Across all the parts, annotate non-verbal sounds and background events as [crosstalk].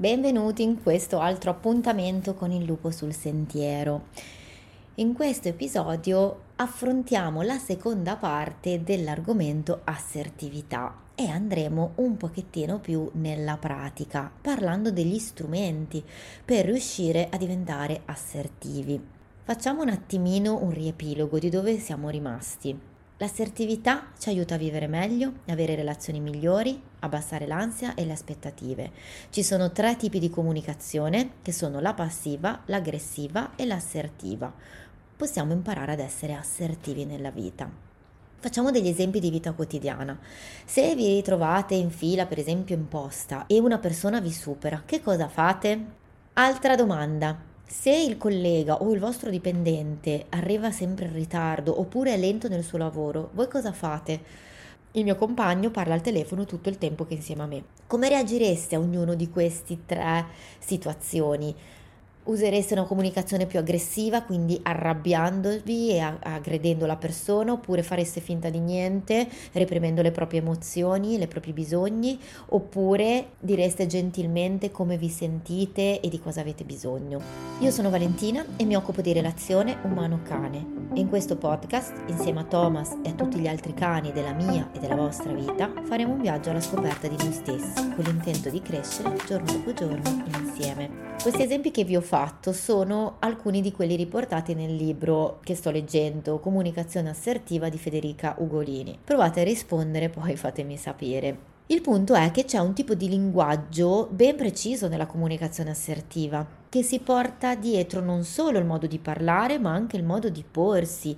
Benvenuti in questo altro appuntamento con il lupo sul sentiero. In questo episodio affrontiamo la seconda parte dell'argomento assertività e andremo un pochettino più nella pratica, parlando degli strumenti per riuscire a diventare assertivi. Facciamo un attimino un riepilogo di dove siamo rimasti. L'assertività ci aiuta a vivere meglio, avere relazioni migliori, abbassare l'ansia e le aspettative. Ci sono tre tipi di comunicazione che sono la passiva, l'aggressiva e l'assertiva. Possiamo imparare ad essere assertivi nella vita. Facciamo degli esempi di vita quotidiana. Se vi ritrovate in fila, per esempio in posta, e una persona vi supera, che cosa fate? Altra domanda. Se il collega o il vostro dipendente arriva sempre in ritardo oppure è lento nel suo lavoro, voi cosa fate? Il mio compagno parla al telefono tutto il tempo che è insieme a me. Come reagireste a ognuno di queste tre situazioni? Usereste una comunicazione più aggressiva, quindi arrabbiandovi e aggredendo la persona, oppure fareste finta di niente, reprimendo le proprie emozioni, i propri bisogni, oppure direste gentilmente come vi sentite e di cosa avete bisogno. Io sono Valentina e mi occupo di relazione umano-cane in questo podcast, insieme a Thomas e a tutti gli altri cani della mia e della vostra vita, faremo un viaggio alla scoperta di noi stessi, con l'intento di crescere giorno dopo giorno insieme. Questi esempi che vi ho fatto sono alcuni di quelli riportati nel libro che sto leggendo, Comunicazione assertiva di Federica Ugolini. Provate a rispondere, poi fatemi sapere. Il punto è che c'è un tipo di linguaggio ben preciso nella comunicazione assertiva, che si porta dietro non solo il modo di parlare, ma anche il modo di porsi.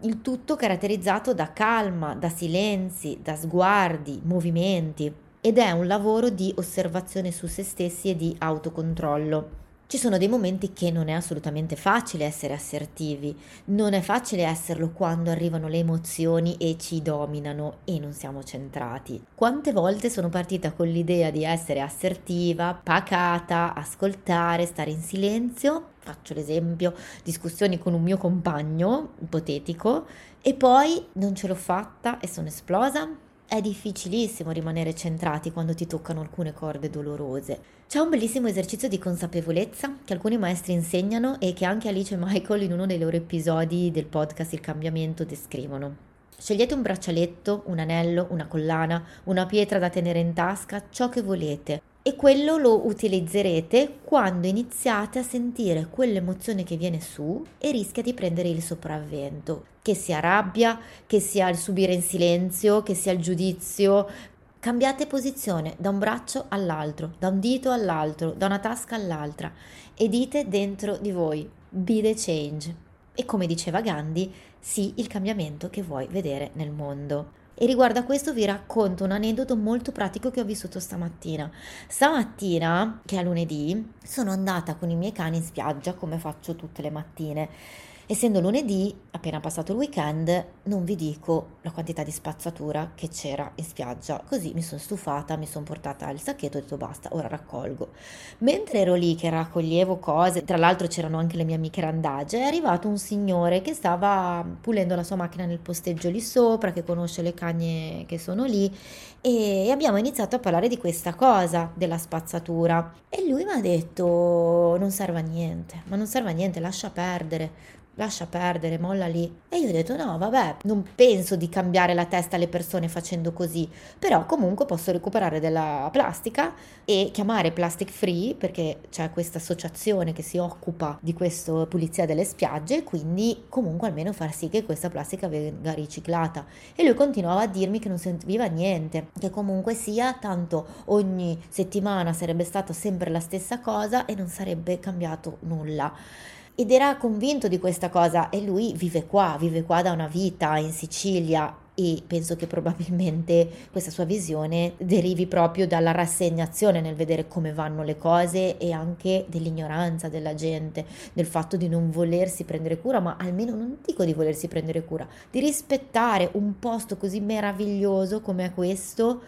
Il tutto caratterizzato da calma, da silenzi, da sguardi, movimenti ed è un lavoro di osservazione su se stessi e di autocontrollo. Ci sono dei momenti che non è assolutamente facile essere assertivi, non è facile esserlo quando arrivano le emozioni e ci dominano e non siamo centrati. Quante volte sono partita con l'idea di essere assertiva, pacata, ascoltare, stare in silenzio, faccio l'esempio, discussioni con un mio compagno ipotetico e poi non ce l'ho fatta e sono esplosa è difficilissimo rimanere centrati quando ti toccano alcune corde dolorose. C'è un bellissimo esercizio di consapevolezza che alcuni maestri insegnano e che anche Alice e Michael in uno dei loro episodi del podcast Il cambiamento descrivono. Scegliete un braccialetto, un anello, una collana, una pietra da tenere in tasca, ciò che volete e quello lo utilizzerete quando iniziate a sentire quell'emozione che viene su e rischia di prendere il sopravvento, che sia rabbia, che sia il subire in silenzio, che sia il giudizio. Cambiate posizione da un braccio all'altro, da un dito all'altro, da una tasca all'altra e dite dentro di voi, be the change. E come diceva Gandhi, sii il cambiamento che vuoi vedere nel mondo. E riguardo a questo vi racconto un aneddoto molto pratico che ho vissuto stamattina. Stamattina, che è lunedì, sono andata con i miei cani in spiaggia come faccio tutte le mattine Essendo lunedì, appena passato il weekend, non vi dico la quantità di spazzatura che c'era in spiaggia. Così mi sono stufata, mi sono portata il sacchetto e ho detto basta, ora raccolgo. Mentre ero lì che raccoglievo cose, tra l'altro c'erano anche le mie amiche randagie, è arrivato un signore che stava pulendo la sua macchina nel posteggio lì sopra, che conosce le cagne che sono lì e abbiamo iniziato a parlare di questa cosa, della spazzatura. E lui mi ha detto non serve a niente, ma non serve a niente, lascia perdere lascia perdere, molla lì. E io ho detto no, vabbè, non penso di cambiare la testa alle persone facendo così, però comunque posso recuperare della plastica e chiamare Plastic Free perché c'è questa associazione che si occupa di questa pulizia delle spiagge quindi comunque almeno far sì che questa plastica venga riciclata. E lui continuava a dirmi che non serviva niente, che comunque sia tanto ogni settimana sarebbe stata sempre la stessa cosa e non sarebbe cambiato nulla ed era convinto di questa cosa e lui vive qua, vive qua da una vita in Sicilia e penso che probabilmente questa sua visione derivi proprio dalla rassegnazione nel vedere come vanno le cose e anche dell'ignoranza della gente, del fatto di non volersi prendere cura, ma almeno non dico di volersi prendere cura, di rispettare un posto così meraviglioso come questo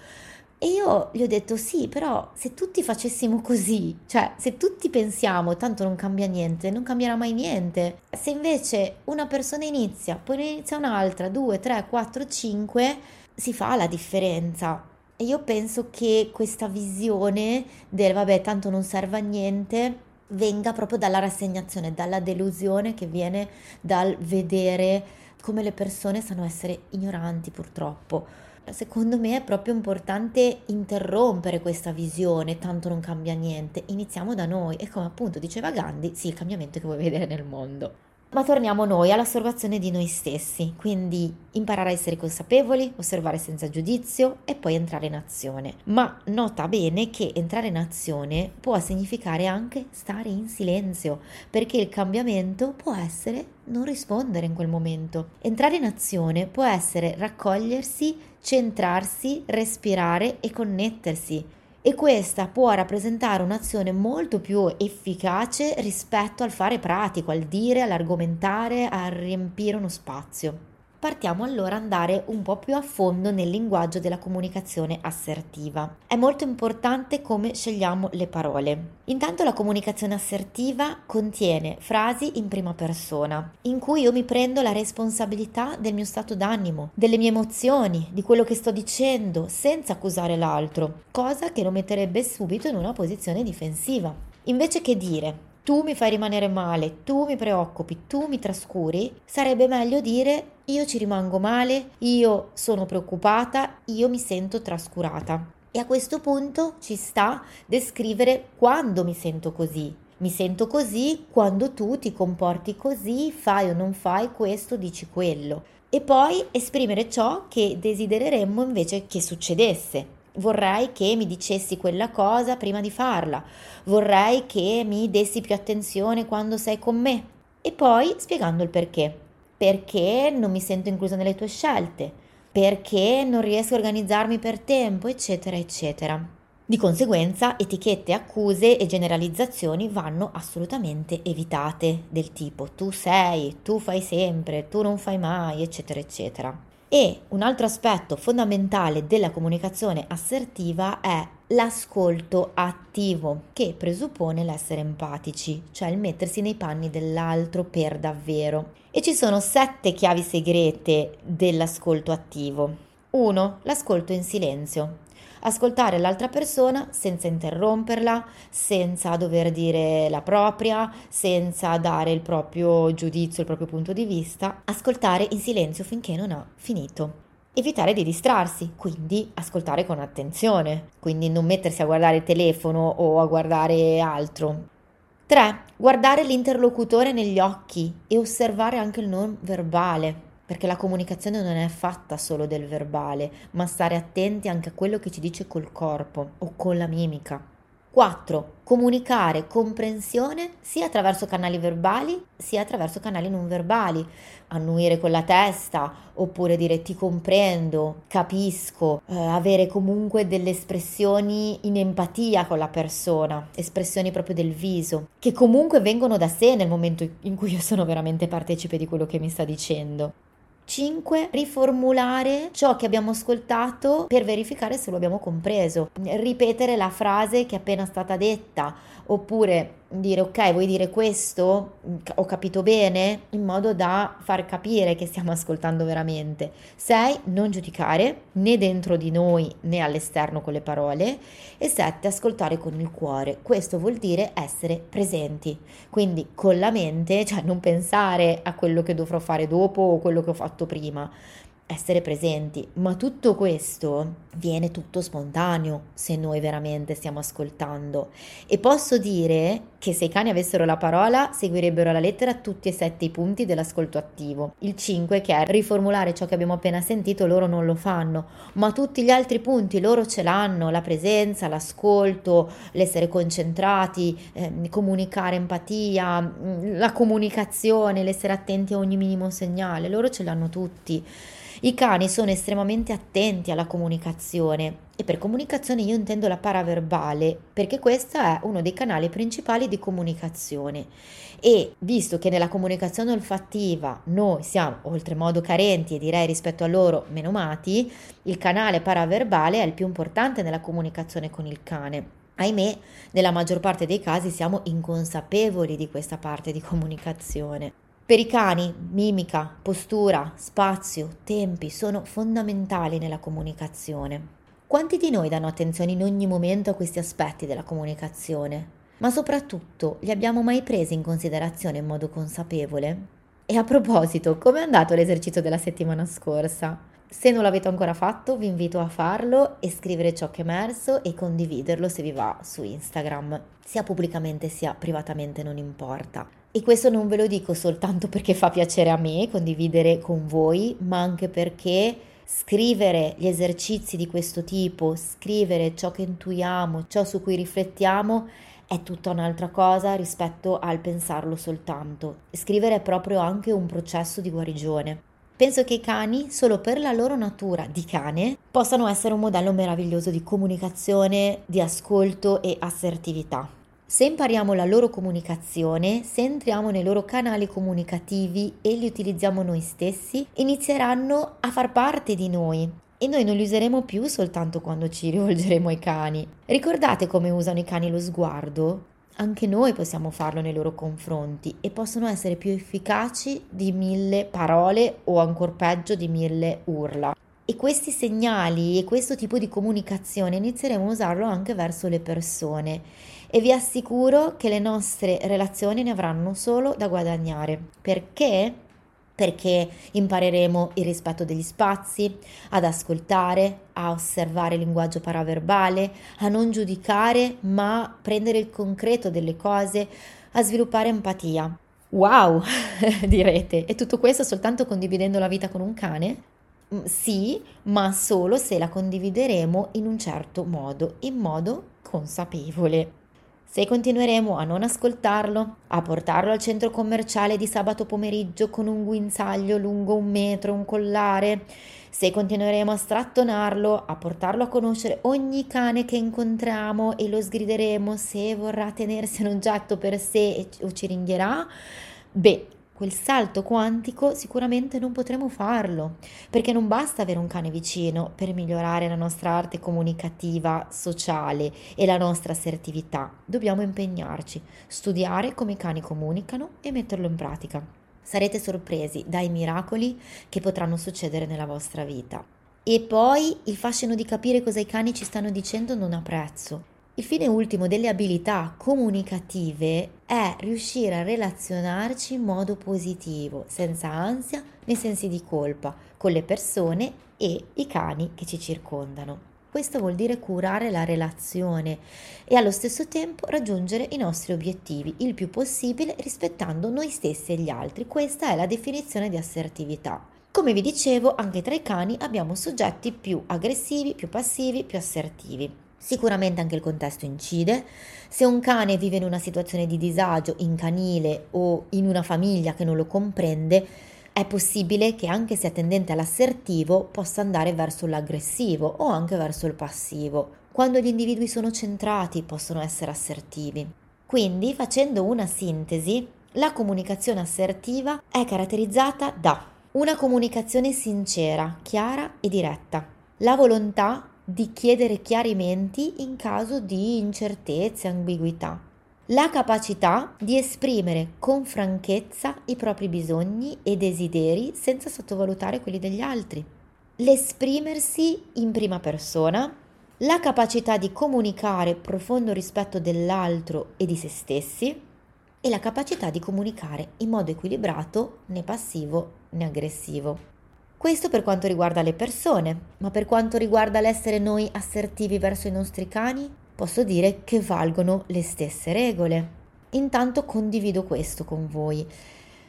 e io gli ho detto sì, però se tutti facessimo così, cioè se tutti pensiamo tanto non cambia niente, non cambierà mai niente. Se invece una persona inizia, poi ne inizia un'altra, due, tre, quattro, cinque, si fa la differenza. E io penso che questa visione del vabbè, tanto non serve a niente, venga proprio dalla rassegnazione, dalla delusione che viene dal vedere come le persone sanno essere ignoranti purtroppo. Secondo me è proprio importante interrompere questa visione, tanto non cambia niente, iniziamo da noi e come appunto diceva Gandhi, sì, il cambiamento che vuoi vedere nel mondo. Ma torniamo noi all'osservazione di noi stessi, quindi imparare a essere consapevoli, osservare senza giudizio e poi entrare in azione. Ma nota bene che entrare in azione può significare anche stare in silenzio, perché il cambiamento può essere non rispondere in quel momento. Entrare in azione può essere raccogliersi, centrarsi, respirare e connettersi e questa può rappresentare un'azione molto più efficace rispetto al fare pratico, al dire, all'argomentare, a riempire uno spazio. Partiamo allora ad andare un po' più a fondo nel linguaggio della comunicazione assertiva. È molto importante come scegliamo le parole. Intanto la comunicazione assertiva contiene frasi in prima persona, in cui io mi prendo la responsabilità del mio stato d'animo, delle mie emozioni, di quello che sto dicendo, senza accusare l'altro, cosa che lo metterebbe subito in una posizione difensiva. Invece che dire tu mi fai rimanere male, tu mi preoccupi, tu mi trascuri, sarebbe meglio dire io ci rimango male, io sono preoccupata, io mi sento trascurata. E a questo punto ci sta descrivere quando mi sento così. Mi sento così quando tu ti comporti così, fai o non fai questo, dici quello. E poi esprimere ciò che desidereremmo invece che succedesse. Vorrei che mi dicessi quella cosa prima di farla, vorrei che mi dessi più attenzione quando sei con me. E poi spiegando il perché. Perché non mi sento inclusa nelle tue scelte, perché non riesco a organizzarmi per tempo, eccetera, eccetera. Di conseguenza, etichette, accuse e generalizzazioni vanno assolutamente evitate, del tipo tu sei, tu fai sempre, tu non fai mai, eccetera, eccetera. E un altro aspetto fondamentale della comunicazione assertiva è l'ascolto attivo, che presuppone l'essere empatici, cioè il mettersi nei panni dell'altro per davvero. E ci sono sette chiavi segrete dell'ascolto attivo. 1. L'ascolto in silenzio ascoltare l'altra persona senza interromperla, senza dover dire la propria, senza dare il proprio giudizio, il proprio punto di vista, ascoltare in silenzio finché non ha finito. Evitare di distrarsi, quindi ascoltare con attenzione, quindi non mettersi a guardare il telefono o a guardare altro. 3. Guardare l'interlocutore negli occhi e osservare anche il non verbale perché la comunicazione non è fatta solo del verbale, ma stare attenti anche a quello che ci dice col corpo o con la mimica. 4. Comunicare comprensione sia attraverso canali verbali sia attraverso canali non verbali. Annuire con la testa oppure dire ti comprendo, capisco, eh, avere comunque delle espressioni in empatia con la persona, espressioni proprio del viso, che comunque vengono da sé nel momento in cui io sono veramente partecipe di quello che mi sta dicendo. 5. Riformulare ciò che abbiamo ascoltato per verificare se lo abbiamo compreso. Ripetere la frase che è appena stata detta oppure dire ok vuoi dire questo? Ho capito bene? In modo da far capire che stiamo ascoltando veramente. 6 non giudicare né dentro di noi né all'esterno con le parole. E 7 ascoltare con il cuore. Questo vuol dire essere presenti. Quindi con la mente cioè non pensare a quello che dovrò fare dopo o quello che ho fatto prima essere presenti, ma tutto questo viene tutto spontaneo se noi veramente stiamo ascoltando. E posso dire che se i cani avessero la parola seguirebbero alla lettera tutti e sette i punti dell'ascolto attivo. Il 5 che è riformulare ciò che abbiamo appena sentito, loro non lo fanno, ma tutti gli altri punti loro ce l'hanno, la presenza, l'ascolto, l'essere concentrati, eh, comunicare empatia, mm, la comunicazione, l'essere attenti a ogni minimo segnale, loro ce l'hanno tutti. I cani sono estremamente attenti alla comunicazione e per comunicazione io intendo la paraverbale perché questo è uno dei canali principali di comunicazione e visto che nella comunicazione olfattiva noi siamo oltremodo carenti e direi rispetto a loro menomati, il canale paraverbale è il più importante nella comunicazione con il cane. Ahimè, nella maggior parte dei casi siamo inconsapevoli di questa parte di comunicazione. Per i cani, mimica, postura, spazio, tempi sono fondamentali nella comunicazione. Quanti di noi danno attenzione in ogni momento a questi aspetti della comunicazione? Ma soprattutto, li abbiamo mai presi in considerazione in modo consapevole? E a proposito, com'è andato l'esercizio della settimana scorsa? Se non l'avete ancora fatto, vi invito a farlo e scrivere ciò che è emerso e condividerlo se vi va su Instagram, sia pubblicamente sia privatamente, non importa. E questo non ve lo dico soltanto perché fa piacere a me condividere con voi, ma anche perché scrivere gli esercizi di questo tipo, scrivere ciò che intuiamo, ciò su cui riflettiamo, è tutta un'altra cosa rispetto al pensarlo soltanto. Scrivere è proprio anche un processo di guarigione. Penso che i cani, solo per la loro natura di cane, possano essere un modello meraviglioso di comunicazione, di ascolto e assertività. Se impariamo la loro comunicazione, se entriamo nei loro canali comunicativi e li utilizziamo noi stessi, inizieranno a far parte di noi e noi non li useremo più soltanto quando ci rivolgeremo ai cani. Ricordate come usano i cani lo sguardo? Anche noi possiamo farlo nei loro confronti e possono essere più efficaci di mille parole o ancora peggio di mille urla. E questi segnali e questo tipo di comunicazione inizieremo a usarlo anche verso le persone e vi assicuro che le nostre relazioni ne avranno solo da guadagnare. Perché? Perché impareremo il rispetto degli spazi, ad ascoltare, a osservare il linguaggio paraverbale, a non giudicare ma prendere il concreto delle cose, a sviluppare empatia. Wow, [laughs] direte, e tutto questo soltanto condividendo la vita con un cane? Mm, sì, ma solo se la condivideremo in un certo modo, in modo consapevole. Se continueremo a non ascoltarlo, a portarlo al centro commerciale di sabato pomeriggio con un guinzaglio lungo un metro, un collare, se continueremo a strattonarlo, a portarlo a conoscere ogni cane che incontriamo e lo sgrideremo se vorrà tenersi un oggetto per sé o ci ringhierà, beh, quel salto quantico sicuramente non potremo farlo, perché non basta avere un cane vicino per migliorare la nostra arte comunicativa, sociale e la nostra assertività. Dobbiamo impegnarci, studiare come i cani comunicano e metterlo in pratica. Sarete sorpresi dai miracoli che potranno succedere nella vostra vita. E poi il fascino di capire cosa i cani ci stanno dicendo non ha prezzo. Il fine ultimo delle abilità comunicative è riuscire a relazionarci in modo positivo, senza ansia né sensi di colpa, con le persone e i cani che ci circondano. Questo vuol dire curare la relazione e allo stesso tempo raggiungere i nostri obiettivi il più possibile rispettando noi stessi e gli altri. Questa è la definizione di assertività. Come vi dicevo, anche tra i cani abbiamo soggetti più aggressivi, più passivi, più assertivi. Sicuramente anche il contesto incide. Se un cane vive in una situazione di disagio, in canile o in una famiglia che non lo comprende, è possibile che anche se è tendente all'assertivo possa andare verso l'aggressivo o anche verso il passivo. Quando gli individui sono centrati possono essere assertivi. Quindi, facendo una sintesi, la comunicazione assertiva è caratterizzata da una comunicazione sincera, chiara e diretta, la volontà di chiedere chiarimenti in caso di incertezze, ambiguità. La capacità di esprimere con franchezza i propri bisogni e desideri senza sottovalutare quelli degli altri. L'esprimersi in prima persona, la capacità di comunicare profondo rispetto dell'altro e di se stessi e la capacità di comunicare in modo equilibrato né passivo né aggressivo. Questo per quanto riguarda le persone, ma per quanto riguarda l'essere noi assertivi verso i nostri cani, posso dire che valgono le stesse regole. Intanto condivido questo con voi.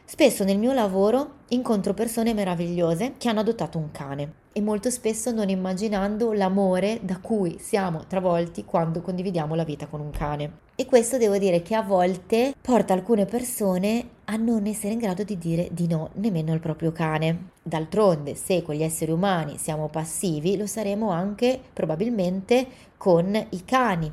Spesso nel mio lavoro incontro persone meravigliose che hanno adottato un cane e molto spesso non immaginando l'amore da cui siamo travolti quando condividiamo la vita con un cane. E questo devo dire che a volte porta alcune persone a non essere in grado di dire di no nemmeno al proprio cane. D'altronde, se con gli esseri umani siamo passivi, lo saremo anche probabilmente con i cani.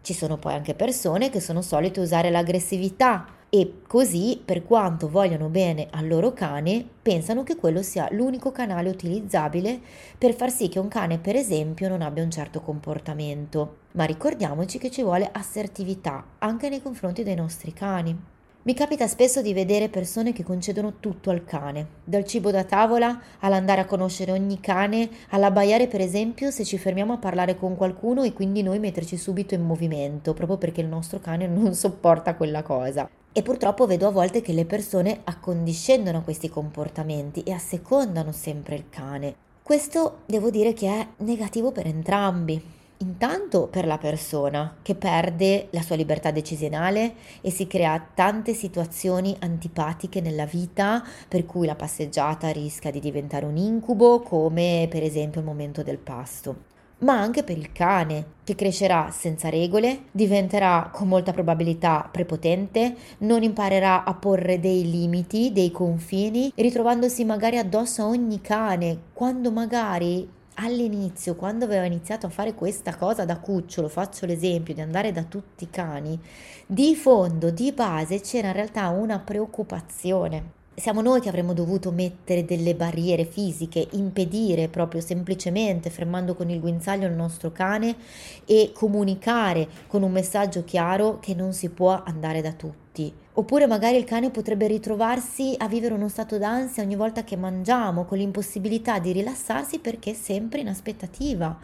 Ci sono poi anche persone che sono solite usare l'aggressività e così, per quanto vogliono bene al loro cane, pensano che quello sia l'unico canale utilizzabile per far sì che un cane, per esempio, non abbia un certo comportamento. Ma ricordiamoci che ci vuole assertività anche nei confronti dei nostri cani. Mi capita spesso di vedere persone che concedono tutto al cane, dal cibo da tavola all'andare a conoscere ogni cane, all'abbaiare per esempio se ci fermiamo a parlare con qualcuno e quindi noi metterci subito in movimento, proprio perché il nostro cane non [laughs] sopporta quella cosa. E purtroppo vedo a volte che le persone accondiscendono a questi comportamenti e assecondano sempre il cane. Questo devo dire che è negativo per entrambi, Intanto per la persona che perde la sua libertà decisionale e si crea tante situazioni antipatiche nella vita per cui la passeggiata rischia di diventare un incubo come per esempio il momento del pasto. Ma anche per il cane, che crescerà senza regole, diventerà con molta probabilità prepotente, non imparerà a porre dei limiti, dei confini, ritrovandosi magari addosso a ogni cane, quando magari all'inizio, quando aveva iniziato a fare questa cosa da cucciolo, faccio l'esempio di andare da tutti i cani, di fondo, di base c'era in realtà una preoccupazione. Siamo noi che avremmo dovuto mettere delle barriere fisiche, impedire proprio semplicemente, fermando con il guinzaglio il nostro cane e comunicare con un messaggio chiaro che non si può andare da tutti Oppure magari il cane potrebbe ritrovarsi a vivere uno stato d'ansia ogni volta che mangiamo, con l'impossibilità di rilassarsi perché è sempre in aspettativa.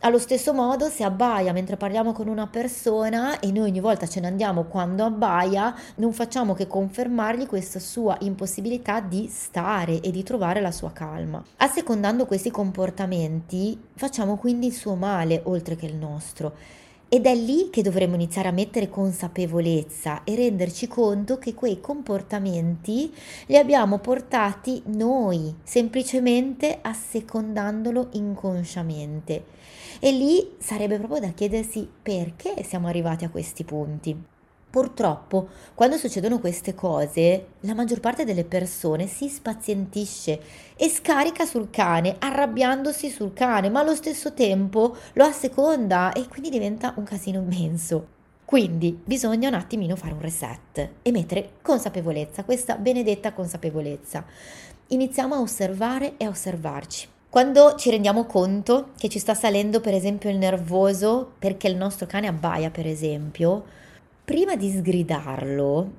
Allo stesso modo, se abbaia mentre parliamo con una persona e noi ogni volta ce ne andiamo quando abbaia, non facciamo che confermargli questa sua impossibilità di stare e di trovare la sua calma. Assecondando questi comportamenti, facciamo quindi il suo male oltre che il nostro. Ed è lì che dovremmo iniziare a mettere consapevolezza e renderci conto che quei comportamenti li abbiamo portati noi, semplicemente assecondandolo inconsciamente. E lì sarebbe proprio da chiedersi perché siamo arrivati a questi punti. Purtroppo, quando succedono queste cose, la maggior parte delle persone si spazientisce e scarica sul cane, arrabbiandosi sul cane, ma allo stesso tempo lo asseconda e quindi diventa un casino immenso. Quindi bisogna un attimino fare un reset e mettere consapevolezza, questa benedetta consapevolezza. Iniziamo a osservare e a osservarci. Quando ci rendiamo conto che ci sta salendo per esempio il nervoso perché il nostro cane abbaia per esempio, prima di sgridarlo,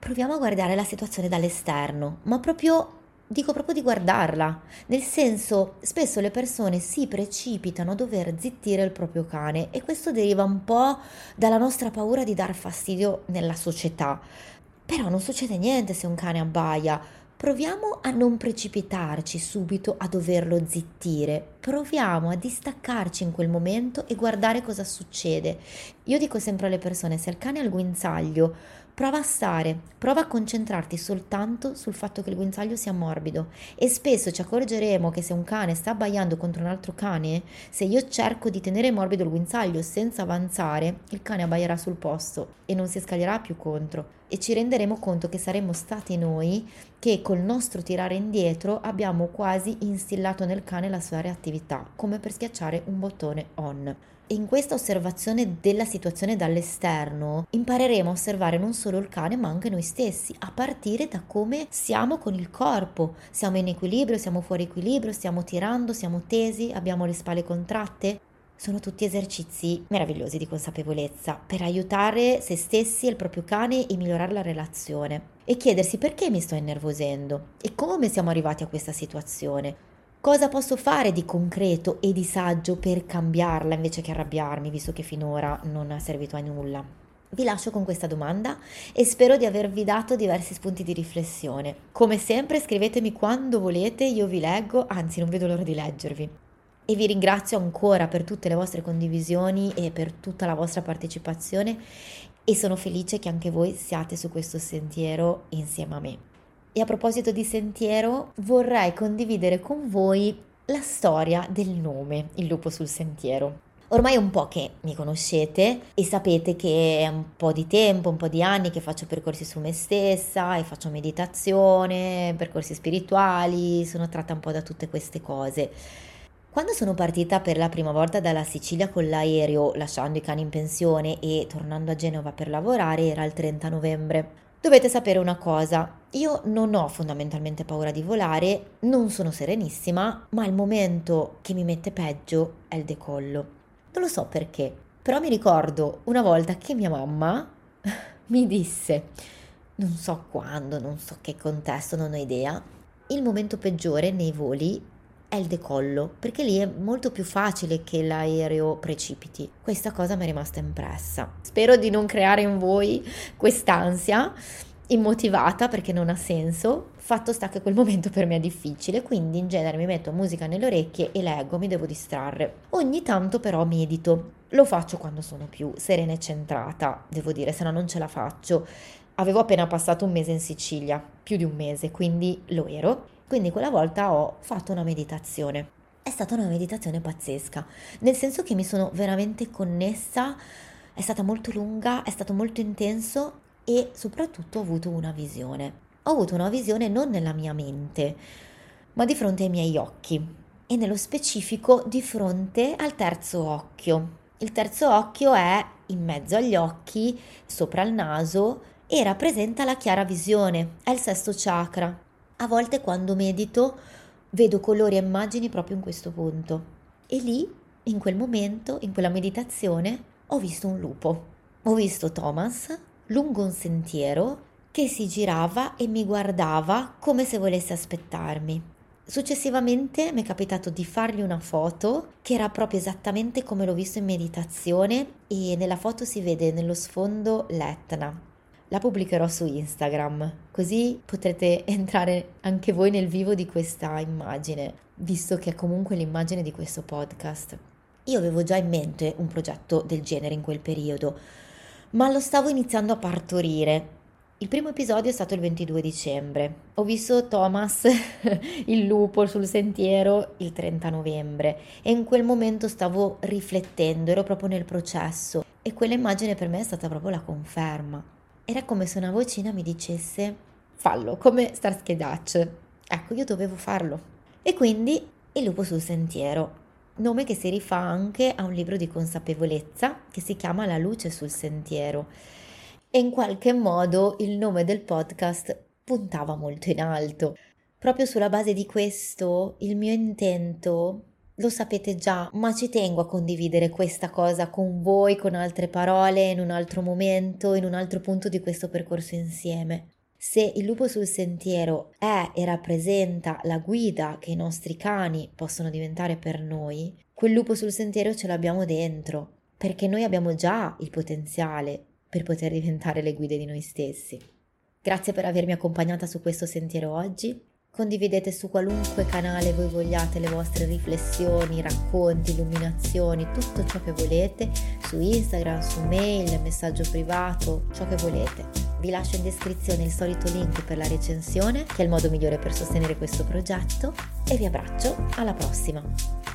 proviamo a guardare la situazione dall'esterno, ma proprio dico proprio di guardarla, nel senso spesso le persone si precipitano a dover zittire il proprio cane e questo deriva un po' dalla nostra paura di dar fastidio nella società. Però non succede niente se un cane abbaia, proviamo a non precipitarci subito a doverlo zittire, proviamo a distaccarci in quel momento e guardare cosa succede. Io dico sempre alle persone, se il cane ha il guinzaglio, prova a stare, prova a concentrarti soltanto sul fatto che il guinzaglio sia morbido e spesso ci accorgeremo che se un cane sta abbaiando contro un altro cane, se io cerco di tenere morbido il guinzaglio senza avanzare, il cane abbaierà sul posto e non si scaglierà più contro e ci renderemo conto che saremmo stati noi che col nostro tirare indietro abbiamo quasi instillato nel cane la sua reattività, come per schiacciare un bottone on. E in questa osservazione della situazione dall'esterno impareremo a osservare non solo il cane ma anche noi stessi, a partire da come siamo con il corpo. Siamo in equilibrio, siamo fuori equilibrio, stiamo tirando, siamo tesi, abbiamo le spalle contratte. Sono tutti esercizi meravigliosi di consapevolezza per aiutare se stessi e il proprio cane e migliorare la relazione e chiedersi perché mi sto innervosendo e come siamo arrivati a questa situazione. Cosa posso fare di concreto e di saggio per cambiarla invece che arrabbiarmi, visto che finora non ha servito a nulla? Vi lascio con questa domanda e spero di avervi dato diversi spunti di riflessione. Come sempre scrivetemi quando volete, io vi leggo, anzi non vedo l'ora di leggervi e vi ringrazio ancora per tutte le vostre condivisioni e per tutta la vostra partecipazione e sono felice che anche voi siate su questo sentiero insieme a me. E a proposito di sentiero, vorrei condividere con voi la storia del nome, il lupo sul sentiero. Ormai è un po' che mi conoscete e sapete che è un po' di tempo, un po' di anni che faccio percorsi su me stessa e faccio meditazione, percorsi spirituali, sono tratta un po' da tutte queste cose. Quando sono partita per la prima volta dalla Sicilia con l'aereo, lasciando i cani in pensione e tornando a Genova per lavorare, era il 30 novembre. Dovete sapere una cosa, io non ho fondamentalmente paura di volare, non sono serenissima, ma il momento che mi mette peggio è il decollo. Non lo so perché, però mi ricordo una volta che mia mamma [laughs] mi disse non so quando, non so che contesto, non ho idea. Il momento peggiore nei voli è il decollo, perché lì è molto più facile che l'aereo precipiti. Questa cosa mi è rimasta impressa. Spero di non creare in voi quest'ansia immotivata perché non ha senso. Fatto sta che quel momento per me è difficile, quindi in genere mi metto musica nelle orecchie e leggo, mi devo distrarre. Ogni tanto però medito. Lo faccio quando sono più serena e centrata, devo dire, se no non ce la faccio. Avevo appena passato un mese in Sicilia, più di un mese, quindi lo ero quindi quella volta ho fatto una meditazione. È stata una meditazione pazzesca, nel senso che mi sono veramente connessa, è stata molto lunga, è stato molto intenso e soprattutto ho avuto una visione. Ho avuto una visione non nella mia mente, ma di fronte ai miei occhi e nello specifico di fronte al terzo occhio. Il terzo occhio è in mezzo agli occhi, sopra il naso e rappresenta la chiara visione, è il sesto chakra. A volte quando medito vedo colori e immagini proprio in questo punto. E lì, in quel momento, in quella meditazione, ho visto un lupo. Ho visto Thomas lungo un sentiero che si girava e mi guardava come se volesse aspettarmi. Successivamente mi è capitato di fargli una foto che era proprio esattamente come l'ho visto in meditazione e nella foto si vede nello sfondo l'Etna, la pubblicherò su Instagram, così potrete entrare anche voi nel vivo di questa immagine, visto che è comunque l'immagine di questo podcast. Io avevo già in mente un progetto del genere in quel periodo, ma lo stavo iniziando a partorire. Il primo episodio è stato il 22 dicembre. Ho visto Thomas, [laughs] il lupo sul sentiero, il 30 novembre e in quel momento stavo riflettendo, ero proprio nel processo e quell'immagine per me è stata proprio la conferma. Era come se una vocina mi dicesse fallo, come Starsky Dutch. Ecco, io dovevo farlo. E quindi Il lupo sul sentiero, nome che si rifà anche a un libro di consapevolezza che si chiama La luce sul sentiero. E in qualche modo il nome del podcast puntava molto in alto. Proprio sulla base di questo, il mio intento lo sapete già, ma ci tengo a condividere questa cosa con voi, con altre parole, in un altro momento, in un altro punto di questo percorso insieme. Se il lupo sul sentiero è e rappresenta la guida che i nostri cani possono diventare per noi, quel lupo sul sentiero ce l'abbiamo dentro, perché noi abbiamo già il potenziale per poter diventare le guide di noi stessi. Grazie per avermi accompagnata su questo sentiero oggi Condividete su qualunque canale voi vogliate le vostre riflessioni, racconti, illuminazioni, tutto ciò che volete, su Instagram, su mail, messaggio privato, ciò che volete. Vi lascio in descrizione il solito link per la recensione, che è il modo migliore per sostenere questo progetto, e vi abbraccio, alla prossima!